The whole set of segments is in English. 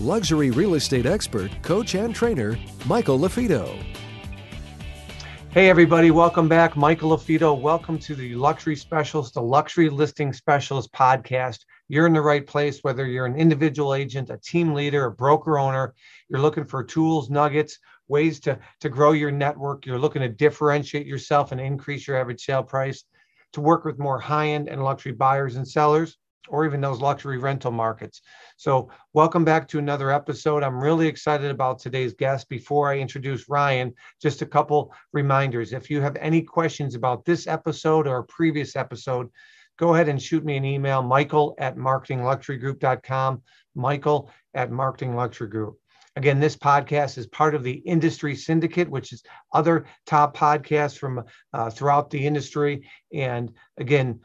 luxury real estate expert, coach, and trainer, Michael LaFido. Hey, everybody, welcome back. Michael LaFido. Welcome to the Luxury Specialist, the Luxury Listing Specialist podcast. You're in the right place, whether you're an individual agent, a team leader, a broker owner, you're looking for tools, nuggets, ways to, to grow your network, you're looking to differentiate yourself and increase your average sale price, to work with more high end and luxury buyers and sellers or even those luxury rental markets. So, welcome back to another episode. I'm really excited about today's guest. Before I introduce Ryan, just a couple reminders. If you have any questions about this episode or a previous episode, go ahead and shoot me an email, michael at marketingluxurygroup.com, michael at marketingluxurygroup. Again, this podcast is part of the Industry Syndicate, which is other top podcasts from uh, throughout the industry. And again,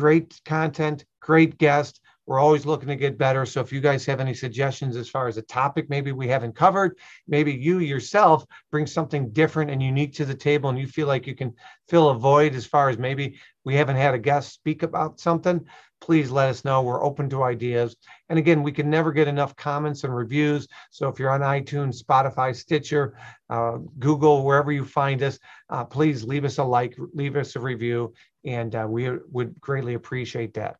great content, great guest. We're always looking to get better. So if you guys have any suggestions as far as a topic maybe we haven't covered, maybe you yourself bring something different and unique to the table and you feel like you can fill a void as far as maybe we haven't had a guest speak about something, please let us know. We're open to ideas. And again, we can never get enough comments and reviews. So if you're on iTunes, Spotify, Stitcher, uh, Google, wherever you find us, uh, please leave us a like, leave us a review, and uh, we would greatly appreciate that.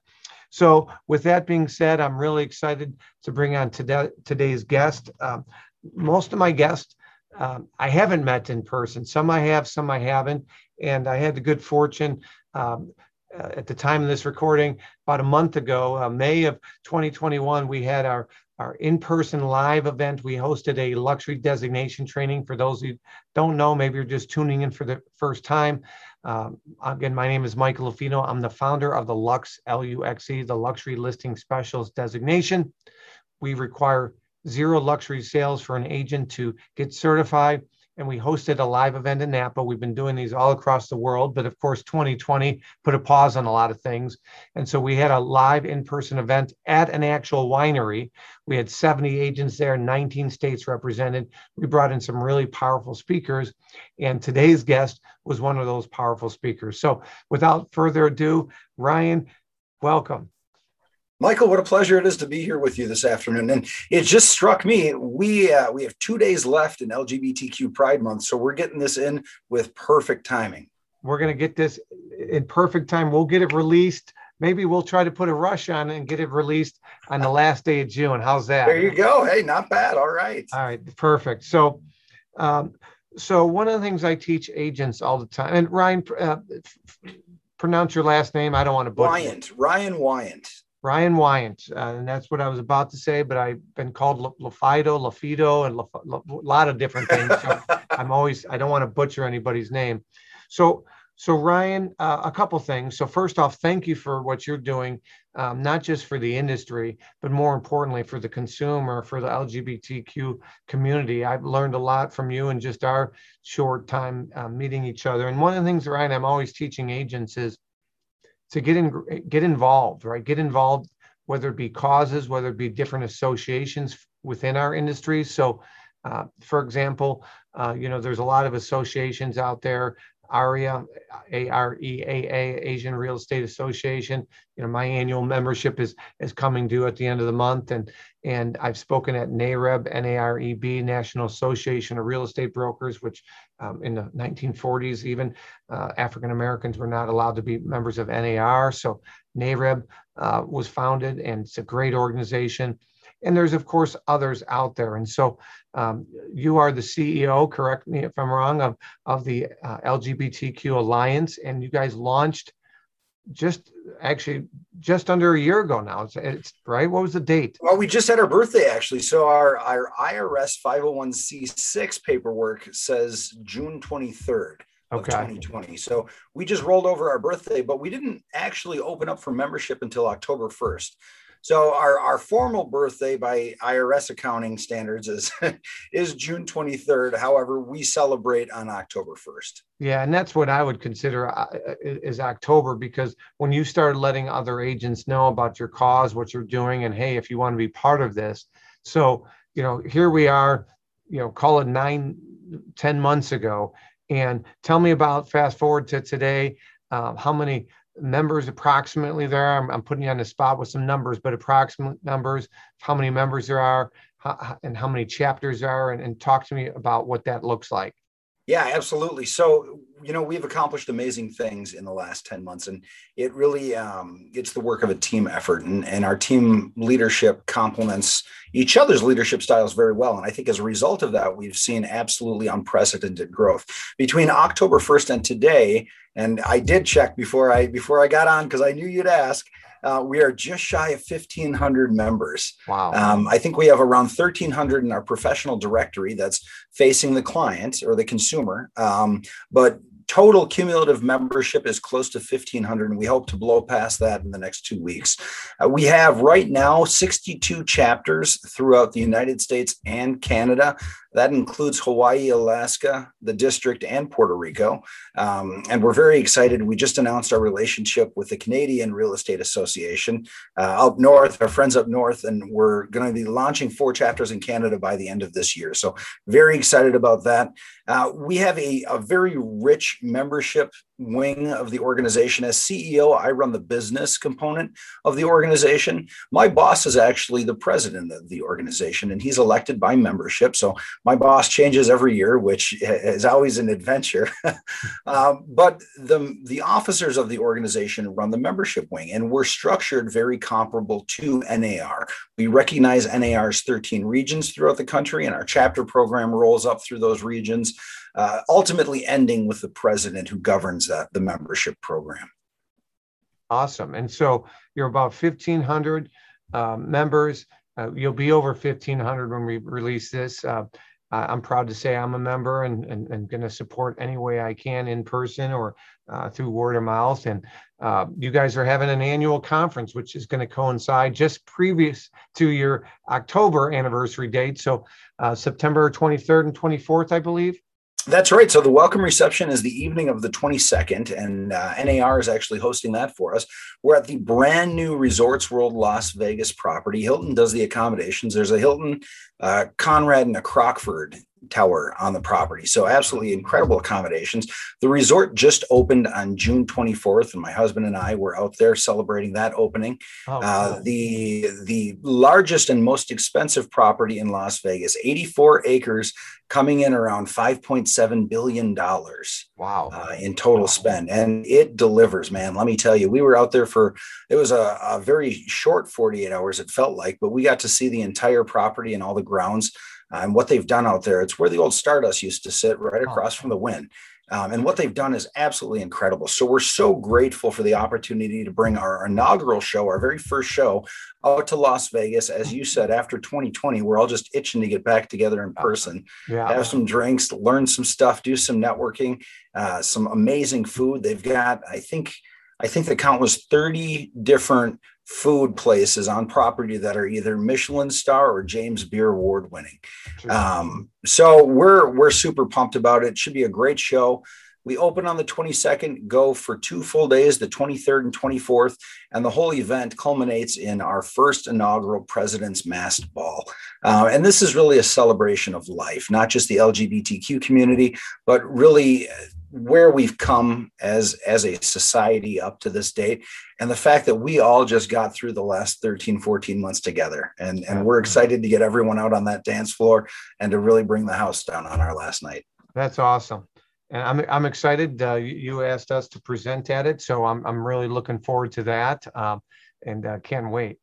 So, with that being said, I'm really excited to bring on today, today's guest. Um, most of my guests um, I haven't met in person. Some I have, some I haven't. And I had the good fortune um, uh, at the time of this recording, about a month ago, uh, May of 2021, we had our our in-person live event. We hosted a luxury designation training. For those who don't know, maybe you're just tuning in for the first time. Um, again, my name is Michael LaFido. I'm the founder of the Lux LUXE, the Luxury Listing Specialist designation. We require zero luxury sales for an agent to get certified. And we hosted a live event in Napa. We've been doing these all across the world, but of course, 2020 put a pause on a lot of things. And so we had a live in person event at an actual winery. We had 70 agents there, 19 states represented. We brought in some really powerful speakers. And today's guest was one of those powerful speakers. So without further ado, Ryan, welcome. Michael, what a pleasure it is to be here with you this afternoon. And it just struck me we uh, we have two days left in LGBTQ Pride Month, so we're getting this in with perfect timing. We're going to get this in perfect time. We'll get it released. Maybe we'll try to put a rush on it and get it released on the last day of June. How's that? There you go. Hey, not bad. All right. All right. Perfect. So, um, so one of the things I teach agents all the time, and Ryan, uh, pronounce your last name. I don't want to butcher. Wyant. Ryan Wyant. Ryan Wyant, uh, and that's what I was about to say, but I've been called LaFido, LaFido, and a lot of different things. So I'm always, I don't want to butcher anybody's name. So, so Ryan, uh, a couple things. So first off, thank you for what you're doing, um, not just for the industry, but more importantly for the consumer, for the LGBTQ community. I've learned a lot from you in just our short time uh, meeting each other. And one of the things, Ryan, I'm always teaching agents is to get in get involved right? Get involved whether it be causes whether it be different associations within our industry. So uh, for example uh, you know there's a lot of associations out there. AREAA, A-R-E-A-A, Asian Real Estate Association. You know, my annual membership is is coming due at the end of the month, and and I've spoken at NAREB, N-A-R-E-B, National Association of Real Estate Brokers, which um, in the 1940s even uh, African Americans were not allowed to be members of NAR. So NAREB uh, was founded, and it's a great organization. And there's of course others out there, and so um, you are the CEO, correct me if I'm wrong, of, of the uh, LGBTQ Alliance, and you guys launched just actually just under a year ago now. It's, it's, right. What was the date? Well, we just had our birthday actually. So our, our IRS 501c6 paperwork says June 23rd. Of okay. 2020. So we just rolled over our birthday, but we didn't actually open up for membership until October 1st. So our, our formal birthday by IRS accounting standards is is June 23rd. However, we celebrate on October 1st. Yeah, and that's what I would consider uh, uh, is October because when you started letting other agents know about your cause, what you're doing, and hey, if you want to be part of this, so you know, here we are, you know, call it nine, ten months ago, and tell me about fast forward to today. Uh, how many members approximately there? I'm, I'm, putting you on the spot with some numbers, but approximate numbers, how many members there are, how, and how many chapters there are, and, and talk to me about what that looks like. Yeah, absolutely. So, you know, we've accomplished amazing things in the last 10 months, and it really um, it's the work of a team effort, and, and our team leadership complements each other's leadership styles very well. And I think as a result of that, we've seen absolutely unprecedented growth between October 1st and today. And I did check before I before I got on because I knew you'd ask. Uh, we are just shy of 1,500 members. Wow. Um, I think we have around 1,300 in our professional directory that's facing the client or the consumer. Um, but total cumulative membership is close to 1500 and we hope to blow past that in the next two weeks uh, we have right now 62 chapters throughout the united states and canada that includes Hawaii, Alaska, the district, and Puerto Rico. Um, and we're very excited. We just announced our relationship with the Canadian Real Estate Association uh, up north, our friends up north, and we're going to be launching four chapters in Canada by the end of this year. So, very excited about that. Uh, we have a, a very rich membership wing of the organization. As CEO, I run the business component of the organization. My boss is actually the president of the organization, and he's elected by membership. So my boss changes every year, which is always an adventure. um, but the, the officers of the organization run the membership wing, and we're structured very comparable to NAR. We recognize NAR's 13 regions throughout the country, and our chapter program rolls up through those regions uh, ultimately ending with the president who governs that, the membership program. Awesome. And so you're about 1,500 uh, members. Uh, you'll be over 1,500 when we release this. Uh, I'm proud to say I'm a member and, and, and going to support any way I can in person or uh, through word of mouth. And uh, you guys are having an annual conference, which is going to coincide just previous to your October anniversary date. So uh, September 23rd and 24th, I believe. That's right. So the welcome reception is the evening of the 22nd, and uh, NAR is actually hosting that for us. We're at the brand new Resorts World Las Vegas property. Hilton does the accommodations. There's a Hilton, uh, Conrad, and a Crockford tower on the property. So absolutely incredible accommodations. The resort just opened on June 24th, and my husband and I were out there celebrating that opening. Oh, uh, the the largest and most expensive property in Las Vegas, 84 acres, coming in around 5.7 billion dollars. Wow! Uh, in total wow. spend, and it delivers, man. Let me tell you, we were out there for it was a, a very short 48 hours. It felt like, but we got to see the entire property and all the grounds and what they've done out there. It's where the old Stardust used to sit, right oh, across from the Wynn. Um, and what they've done is absolutely incredible. So we're so grateful for the opportunity to bring our inaugural show, our very first show, out to Las Vegas. As you said, after 2020, we're all just itching to get back together in person, yeah. have some drinks, learn some stuff, do some networking, uh, some amazing food. They've got, I think, I think the count was 30 different food places on property that are either Michelin star or James Beard award winning. Um, so we're we're super pumped about it. it. Should be a great show. We open on the 22nd, go for two full days, the 23rd and 24th, and the whole event culminates in our first inaugural President's Masked Ball. Uh, and this is really a celebration of life, not just the LGBTQ community, but really where we've come as as a society up to this date and the fact that we all just got through the last 13 14 months together and and we're excited to get everyone out on that dance floor and to really bring the house down on our last night. That's awesome. And i'm, I'm excited uh, you asked us to present at it so i'm, I'm really looking forward to that um, and uh, can't wait.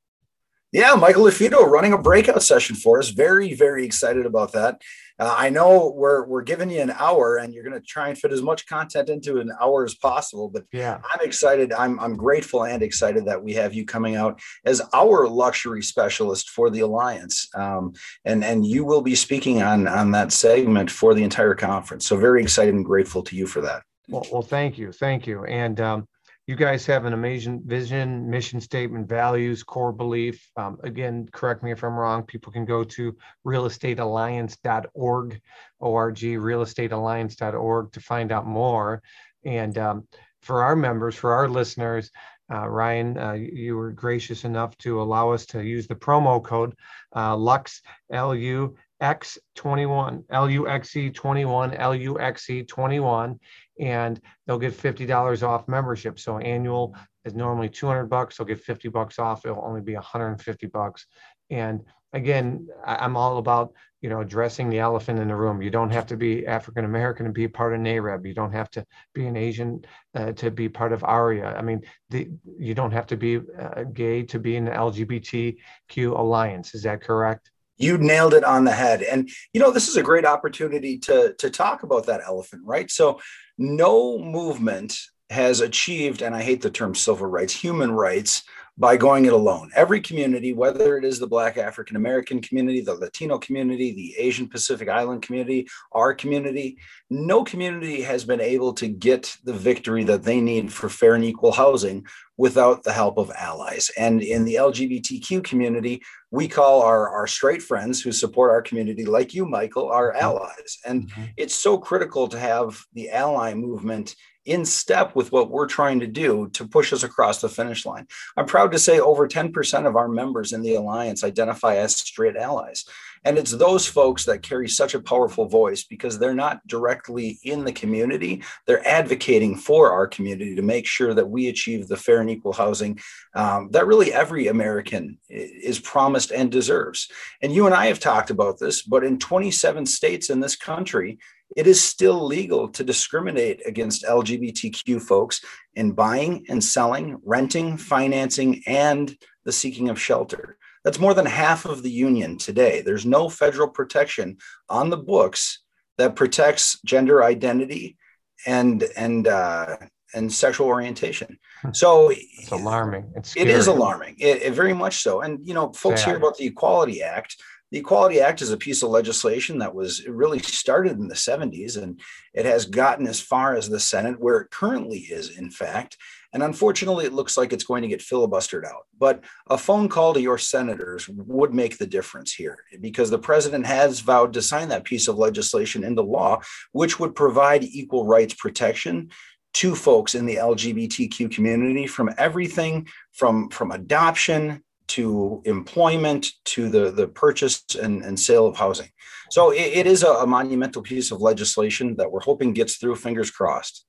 Yeah, Michael LaFido running a breakout session for us. Very, very excited about that. Uh, I know we're we're giving you an hour, and you're going to try and fit as much content into an hour as possible. But yeah, I'm excited. I'm I'm grateful and excited that we have you coming out as our luxury specialist for the alliance, um, and and you will be speaking on on that segment for the entire conference. So very excited and grateful to you for that. Well, well thank you, thank you, and. Um, you guys have an amazing vision, mission statement, values, core belief. Um, again, correct me if I'm wrong. People can go to realestatealliance.org, org, realestatealliance.org to find out more. And um, for our members, for our listeners, uh, Ryan, uh, you were gracious enough to allow us to use the promo code uh, LUX, L U X 21, L U X E 21, L U X E 21, and they'll get $50 off membership. So annual is normally 200 bucks. They'll get 50 bucks off. It'll only be 150 bucks. And again, I'm all about you know addressing the elephant in the room. You don't have to be African American to be part of NAREB. You don't have to be an Asian uh, to be part of AREAA. I mean, the, you don't have to be uh, gay to be in the LGBTQ alliance. Is that correct? You nailed it on the head. And you know, this is a great opportunity to to talk about that elephant, right? So, no movement has achieved, and I hate the term civil rights, human rights by going it alone. Every community, whether it is the Black African American community, the Latino community, the Asian Pacific Island community, our community, no community has been able to get the victory that they need for fair and equal housing without the help of allies. And in the LGBTQ community, we call our, our straight friends who support our community, like you, Michael, our mm-hmm. allies. And mm-hmm. it's so critical to have the ally movement in step with what we're trying to do to push us across the finish line. I'm proud to say over 10% of our members in the Alliance identify as straight allies. And it's those folks that carry such a powerful voice because they're not directly in the community. They're advocating for our community to make sure that we achieve the fair and equal housing um, that really every American is promised and deserves. And you and I have talked about this, but in 27 states in this country, it is still legal to discriminate against LGBTQ folks in buying and selling, renting, financing, and the seeking of shelter. That's more than half of the union today. There's no federal protection on the books that protects gender identity and and uh, and sexual orientation. So it's alarming. It's it is alarming. It, it, very much so. And you know, folks yeah. hear about the Equality Act the Equality Act is a piece of legislation that was really started in the 70s and it has gotten as far as the Senate, where it currently is, in fact. And unfortunately, it looks like it's going to get filibustered out. But a phone call to your senators would make the difference here because the president has vowed to sign that piece of legislation into law, which would provide equal rights protection to folks in the LGBTQ community from everything from, from adoption to employment to the, the purchase and, and sale of housing. So it, it is a, a, monumental piece of legislation that we're hoping gets through, fingers crossed.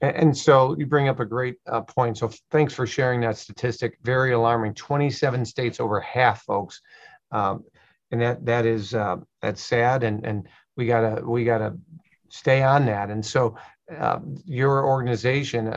And so you bring up a great uh, point. So thanks for sharing that statistic. Very alarming. 27 states, over half, folks, um, and that that is uh, that's sad. And and we gotta we gotta stay on that. And so uh, your organization,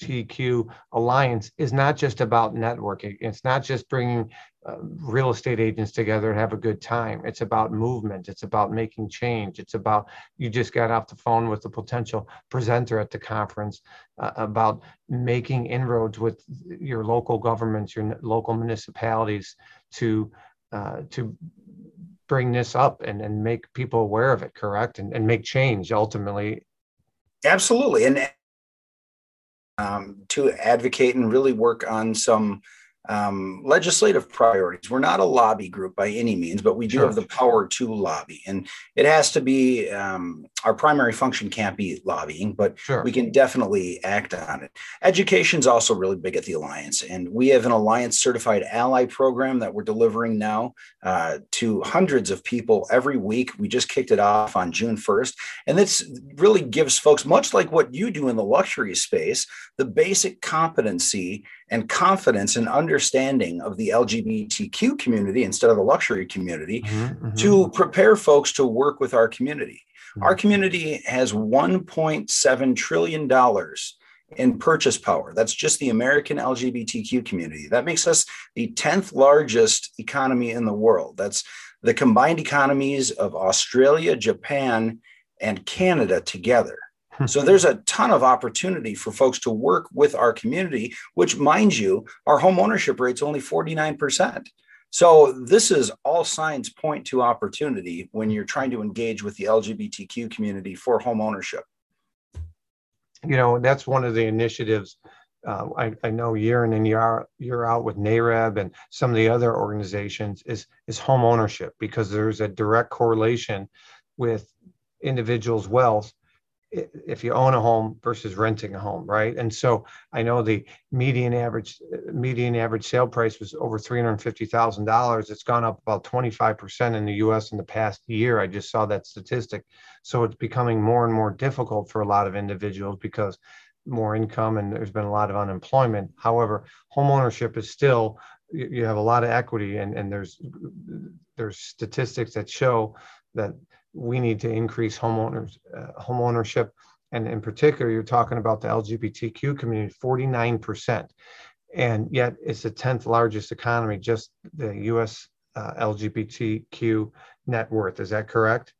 LGBTQ Alliance, is not just about networking. It's not just bringing uh, real estate agents together and have a good time. It's about movement. It's about making change. It's about you just got off the phone with the potential presenter at the conference uh, about making inroads with your local governments, your local municipalities to uh, to bring this up and, and make people aware of it correct and, and make change ultimately Absolutely. And um, to advocate and really work on some um, legislative priorities. We're not a lobby group by any means, but we do sure. have the power to lobby. And it has to be um, our primary function can't be lobbying, but sure. we can definitely act on it. Education is also really big at the Alliance. And we have an Alliance certified ally program that we're delivering now uh, to hundreds of people every week. We just kicked it off on June 1st. And this really gives folks, much like what you do in the luxury space, the basic competency and confidence and understanding of the LGBTQ community instead of the luxury community mm-hmm, mm-hmm. to prepare folks to work with our community. Mm-hmm. Our community has $1.7 trillion in purchase power. That's just the American LGBTQ community. That makes us the 10th largest economy in the world. That's the combined economies of Australia, Japan, and Canada together. So there's a ton of opportunity for folks to work with our community, which, mind you, our home ownership rate's only 49%. So this is all signs point to opportunity when you're trying to engage with the LGBTQ community for home ownership. You know, that's one of the initiatives uh, I, I, know year in and year out, year out with NAREB and some of the other organizations is is home ownership because there's a direct correlation with individuals' wealth if you own a home versus renting a home, right? And so I know the median average median average sale price was over three hundred fifty thousand dollars. It's gone up about twenty five percent in the U.S. in the past year. I just saw that statistic. So it's becoming more and more difficult for a lot of individuals because more income and there's been a lot of unemployment. However, home ownership is still you have a lot of equity and, and there's there's statistics that show that we need to increase homeowners uh, home ownership and in particular you're talking about the lgbtq community 49% and yet it's the 10th largest economy just the us uh, lgbtq net worth is that correct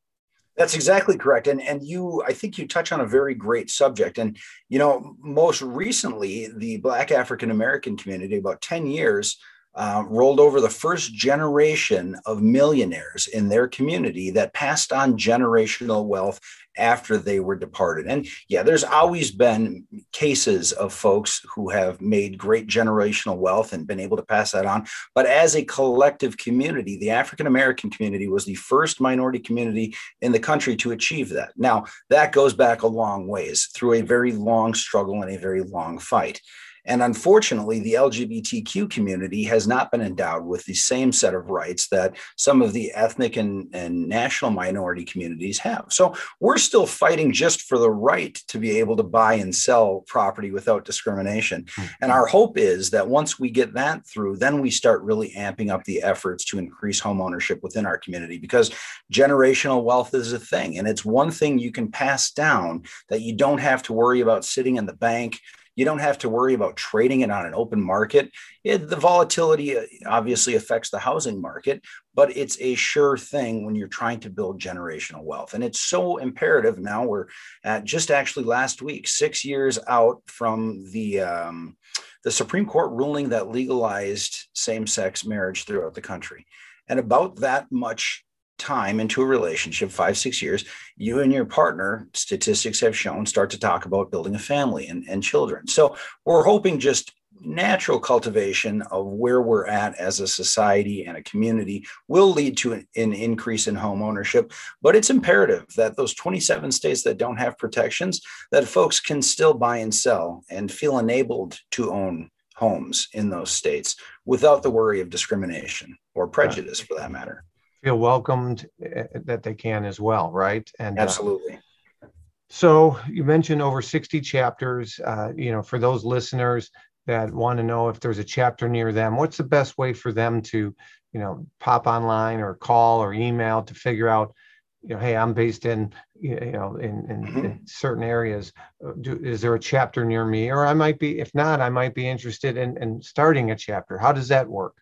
that's exactly correct. And and you I think you touch on a very great subject. And you know, most recently the Black African American community, about 10 years, uh, rolled over the first generation of millionaires in their community that passed on generational wealth after they were departed. And yeah, there's always been cases of folks who have made great generational wealth and been able to pass that on. But as a collective community, the African American community was the first minority community in the country to achieve that. Now, that goes back a long ways through a very long struggle and a very long fight. And unfortunately, the LGBTQ community has not been endowed with the same set of rights that some of the ethnic and, and national minority communities have. So we're still fighting just for the right to be able to buy and sell property without discrimination. Mm-hmm. And our hope is that once we get that through, then we start really amping up the efforts to increase home ownership within our community because generational wealth is a thing. And it's one thing you can pass down that you don't have to worry about sitting in the bank you don't have to worry about trading it on an open market. It, the volatility uh, obviously affects the housing market, but it's a sure thing when you're trying to build generational wealth. And it's so imperative now. We're at just actually last week, six years out from the um, the Supreme Court ruling that legalized same-sex marriage throughout the country. And about that much time into a relationship, five, six years, you and your partner, statistics have shown, start to talk about building a family and, and children. So we're hoping just natural cultivation of where we're at as a society and a community will lead to an, an, increase in home ownership. But it's imperative that those 27 states that don't have protections that folks can still buy and sell and feel enabled to own homes in those states without the worry of discrimination or prejudice for that matter feel welcomed eh, that they can as well, right? And uh, absolutely. Uh, so you mentioned over 60 chapters. Uh, you know, for those listeners that want to know if there's a chapter near them, what's the best way for them to, you know, pop online or call or email to figure out, you know, hey, I'm based in, you know, in, in, mm-hmm. in certain areas. Uh, do, is there a chapter near me? Or I might be, if not, I might be interested in, in starting a chapter. How does that work?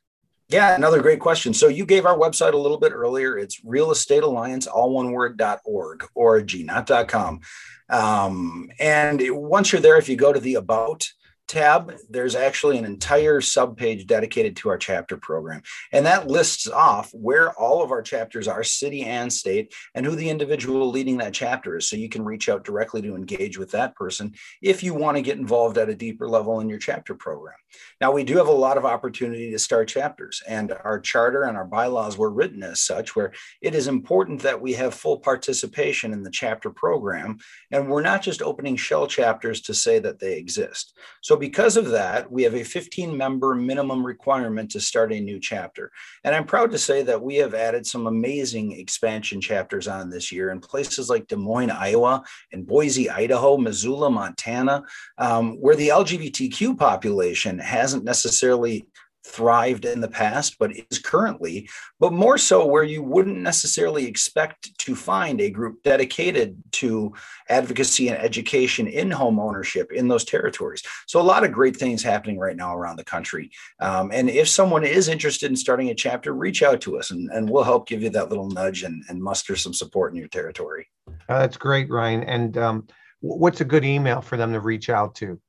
Yeah, another great question. So you gave our website a little bit earlier. It's real estate alliance, all one word, dot org, org, not dot com. Um, and once you're there, if you go to the about tab, there's actually an entire subpage dedicated to our chapter program. And that lists off where all of our chapters are, city and state, and who the individual leading that chapter is. So you can reach out directly to engage with that person if you want to get involved at a deeper level in your chapter program. Now, we do have a lot of opportunity to start chapters, and our charter and our bylaws were written as such, where it is important that we have full participation in the chapter program. And we're not just opening shell chapters to say that they exist. So because of that, we have a 15 member minimum requirement to start a new chapter. And I'm proud to say that we have added some amazing expansion chapters on this year in places like Des Moines, Iowa, and Boise, Idaho, Missoula, Montana, um, where the LGBTQ population hasn't necessarily thrived in the past, but is currently, but more so where you wouldn't necessarily expect to find a group dedicated to advocacy and education in home ownership in those territories. So, a lot of great things happening right now around the country. Um, and if someone is interested in starting a chapter, reach out to us and, and we'll help give you that little nudge and, and muster some support in your territory. Uh, that's great, Ryan. And um, what's a good email for them to reach out to?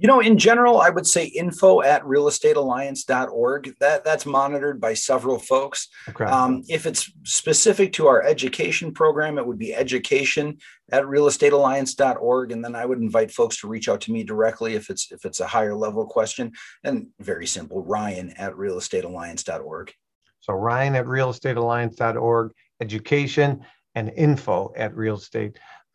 You know, in general, I would say info at realestatealliance.org. That that's monitored by several folks. Okay. Um, if it's specific to our education program, it would be education at realestatealliance.org. And then I would invite folks to reach out to me directly if it's if it's a higher level question. And very simple, Ryan at realestatealliance.org. So Ryan at realestatealliance.org, education and info at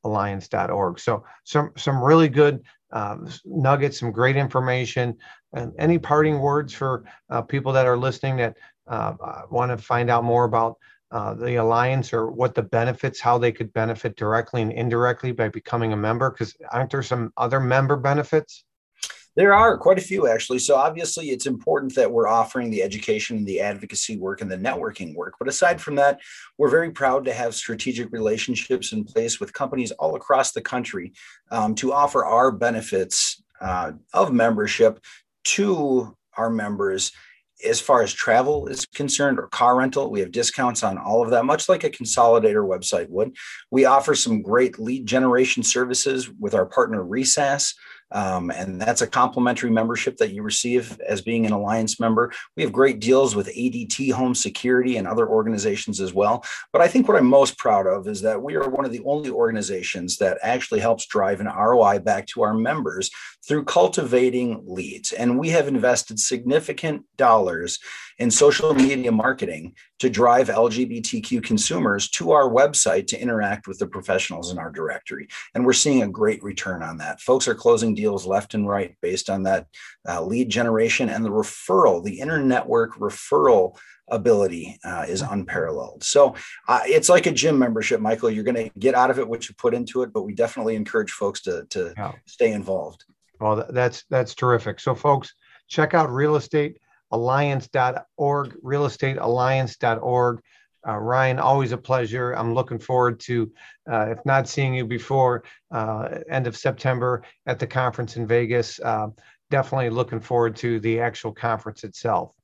realestatealliance.org. So some some really good um, nuggets, some great information. And any parting words for uh, people that are listening that uh, want to find out more about uh, the alliance or what the benefits, how they could benefit directly and indirectly by becoming a member? Because aren't there some other member benefits? There are quite a few actually. So obviously, it's important that we're offering the education and the advocacy work and the networking work. But aside from that, we're very proud to have strategic relationships in place with companies all across the country um, to offer our benefits uh, of membership to our members as far as travel is concerned or car rental, we have discounts on all of that, much like a consolidator website would. We offer some great lead generation services with our partner Resas. Um, and that's a complimentary membership that you receive as being an alliance member. We have great deals with ADT Home Security and other organizations as well. But I think what I'm most proud of is that we are one of the only organizations that actually helps drive an ROI back to our members through cultivating leads. And we have invested significant dollars in social media marketing to drive LGBTQ consumers to our website to interact with the professionals in our directory. And we're seeing a great return on that. Folks are closing deals left and right based on that uh, lead generation and the referral, the inter-network referral ability uh, is unparalleled. So uh, it's like a gym membership, Michael. You're going to get out of it what you put into it, but we definitely encourage folks to, to yeah. stay involved. Well, that's that's terrific. So, folks, check out real estate alliance.org, realestatealliance.org. Uh, Ryan, always a pleasure. I'm looking forward to, uh, if not seeing you before uh, end of September at the conference in Vegas, uh, definitely looking forward to the actual conference itself.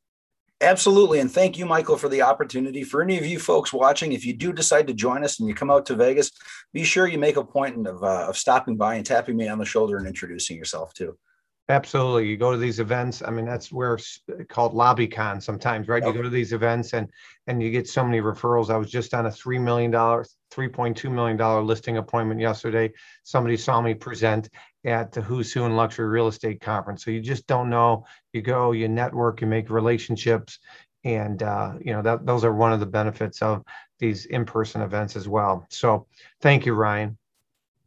Absolutely. And thank you, Michael, for the opportunity. For any of you folks watching, if you do decide to join us and you come out to Vegas, be sure you make a point of, uh, of stopping by and tapping me on the shoulder and introducing yourself too. Absolutely. You go to these events. I mean, that's where it's called LobbyCon sometimes, right? You go to these events and and you get so many referrals. I was just on a three million dollar, three point two million dollar listing appointment yesterday. Somebody saw me present at the Who's Who in Luxury Real Estate Conference. So you just don't know. You go, you network, you make relationships, and uh, you know that those are one of the benefits of these in-person events as well. So thank you, Ryan.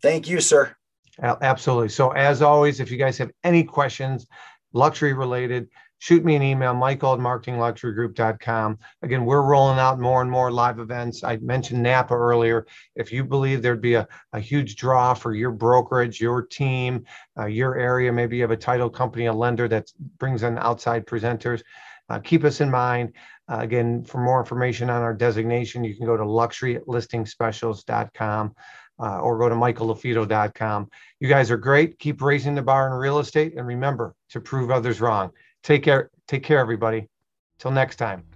Thank you, sir. Absolutely. So, as always, if you guys have any questions, luxury related, shoot me an email, michael at marketingluxurygroup.com. Again, we're rolling out more and more live events. I mentioned Napa earlier. If you believe there'd be a, a huge draw for your brokerage, your team, uh, your area, maybe you have a title company, a lender that brings in outside presenters, uh, keep us in mind. Uh, again, for more information on our designation, you can go to luxurylistingspecialist.com uh, or go to michaellafido.com. You guys are great. Keep raising the bar in real estate. And remember to prove others wrong. Take care. Take care, everybody. Till next time.